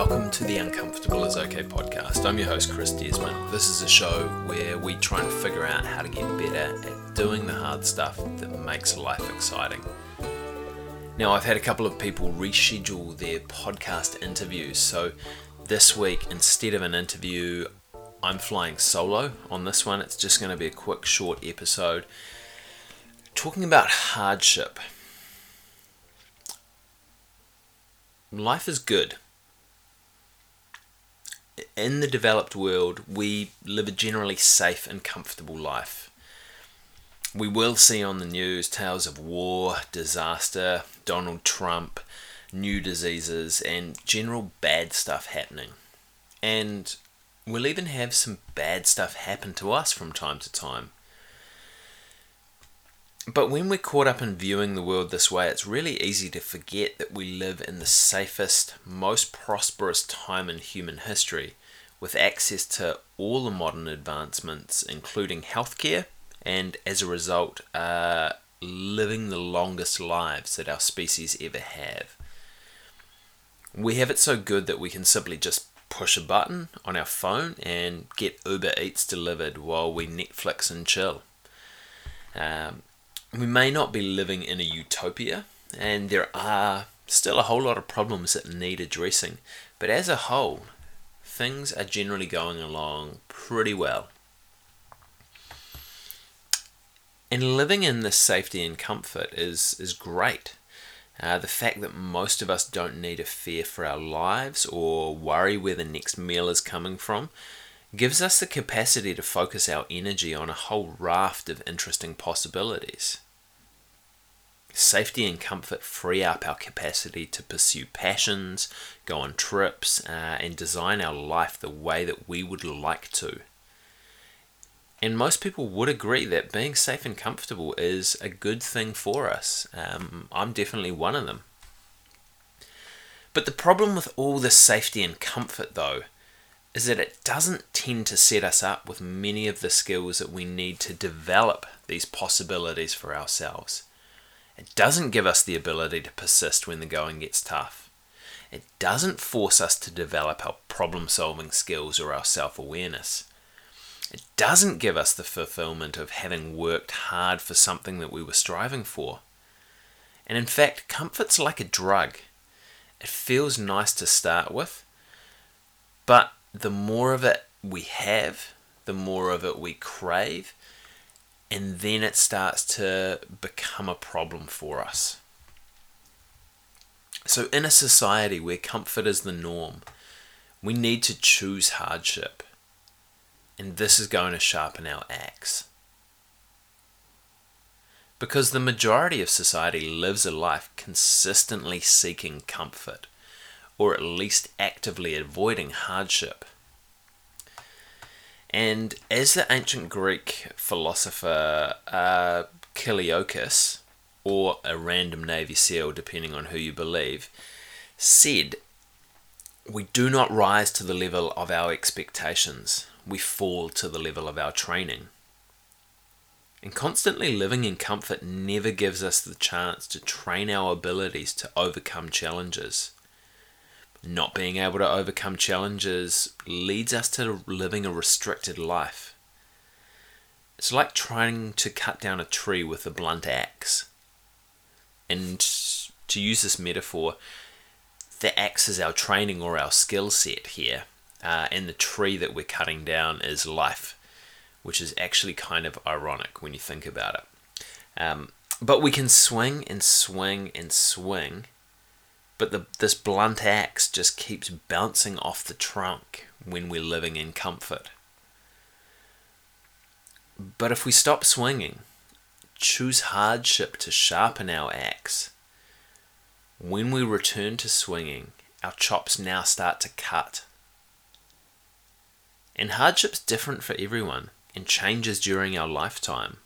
welcome to the Uncomfortable is Okay podcast. I'm your host, Chris Desmond. This is a show where we try and figure out how to get better at doing the hard stuff that makes life exciting. Now, I've had a couple of people reschedule their podcast interviews, so this week, instead of an interview, I'm flying solo on this one. It's just going to be a quick, short episode talking about hardship. Life is good in the developed world, we live a generally safe and comfortable life. We will see on the news tales of war, disaster, Donald Trump, new diseases, and general bad stuff happening. And we'll even have some bad stuff happen to us from time to time. But when we're caught up in viewing the world this way, it's really easy to forget that we live in the safest, most prosperous time in human history, with access to all the modern advancements, including healthcare, and as a result, uh, living the longest lives that our species ever have. We have it so good that we can simply just push a button on our phone and get Uber Eats delivered while we Netflix and chill. Um, we may not be living in a utopia, and there are still a whole lot of problems that need addressing, but as a whole, things are generally going along pretty well. And living in this safety and comfort is, is great. Uh, the fact that most of us don't need to fear for our lives or worry where the next meal is coming from gives us the capacity to focus our energy on a whole raft of interesting possibilities. Safety and comfort free up our capacity to pursue passions, go on trips, uh, and design our life the way that we would like to. And most people would agree that being safe and comfortable is a good thing for us. Um, I'm definitely one of them. But the problem with all this safety and comfort, though, is that it doesn't tend to set us up with many of the skills that we need to develop these possibilities for ourselves. It doesn't give us the ability to persist when the going gets tough. It doesn't force us to develop our problem solving skills or our self awareness. It doesn't give us the fulfillment of having worked hard for something that we were striving for. And in fact, comfort's like a drug. It feels nice to start with, but the more of it we have, the more of it we crave, and then it starts to become a problem for us. So, in a society where comfort is the norm, we need to choose hardship, and this is going to sharpen our axe. Because the majority of society lives a life consistently seeking comfort or at least actively avoiding hardship. And as the ancient Greek philosopher uh, or a random Navy SEAL, depending on who you believe, said, We do not rise to the level of our expectations, we fall to the level of our training. And constantly living in comfort never gives us the chance to train our abilities to overcome challenges. Not being able to overcome challenges leads us to living a restricted life. It's like trying to cut down a tree with a blunt axe. And to use this metaphor, the axe is our training or our skill set here, uh, and the tree that we're cutting down is life, which is actually kind of ironic when you think about it. Um, but we can swing and swing and swing but the, this blunt axe just keeps bouncing off the trunk when we're living in comfort. But if we stop swinging, choose hardship to sharpen our axe, when we return to swinging, our chops now start to cut. And hardship's different for everyone and changes during our lifetime.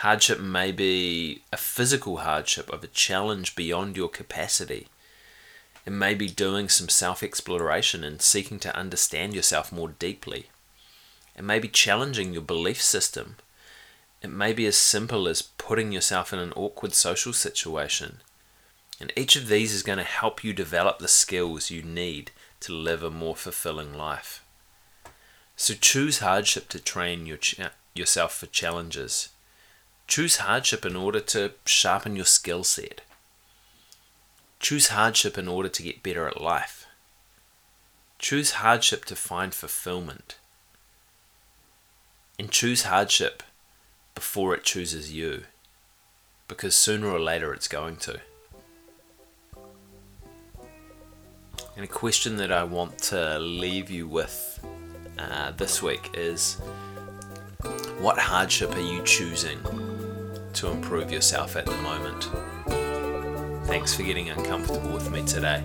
Hardship may be a physical hardship of a challenge beyond your capacity. It may be doing some self exploration and seeking to understand yourself more deeply. It may be challenging your belief system. It may be as simple as putting yourself in an awkward social situation. And each of these is going to help you develop the skills you need to live a more fulfilling life. So choose hardship to train your ch- yourself for challenges. Choose hardship in order to sharpen your skill set. Choose hardship in order to get better at life. Choose hardship to find fulfillment. And choose hardship before it chooses you. Because sooner or later it's going to. And a question that I want to leave you with uh, this week is what hardship are you choosing to improve yourself at the moment? Thanks for getting uncomfortable with me today.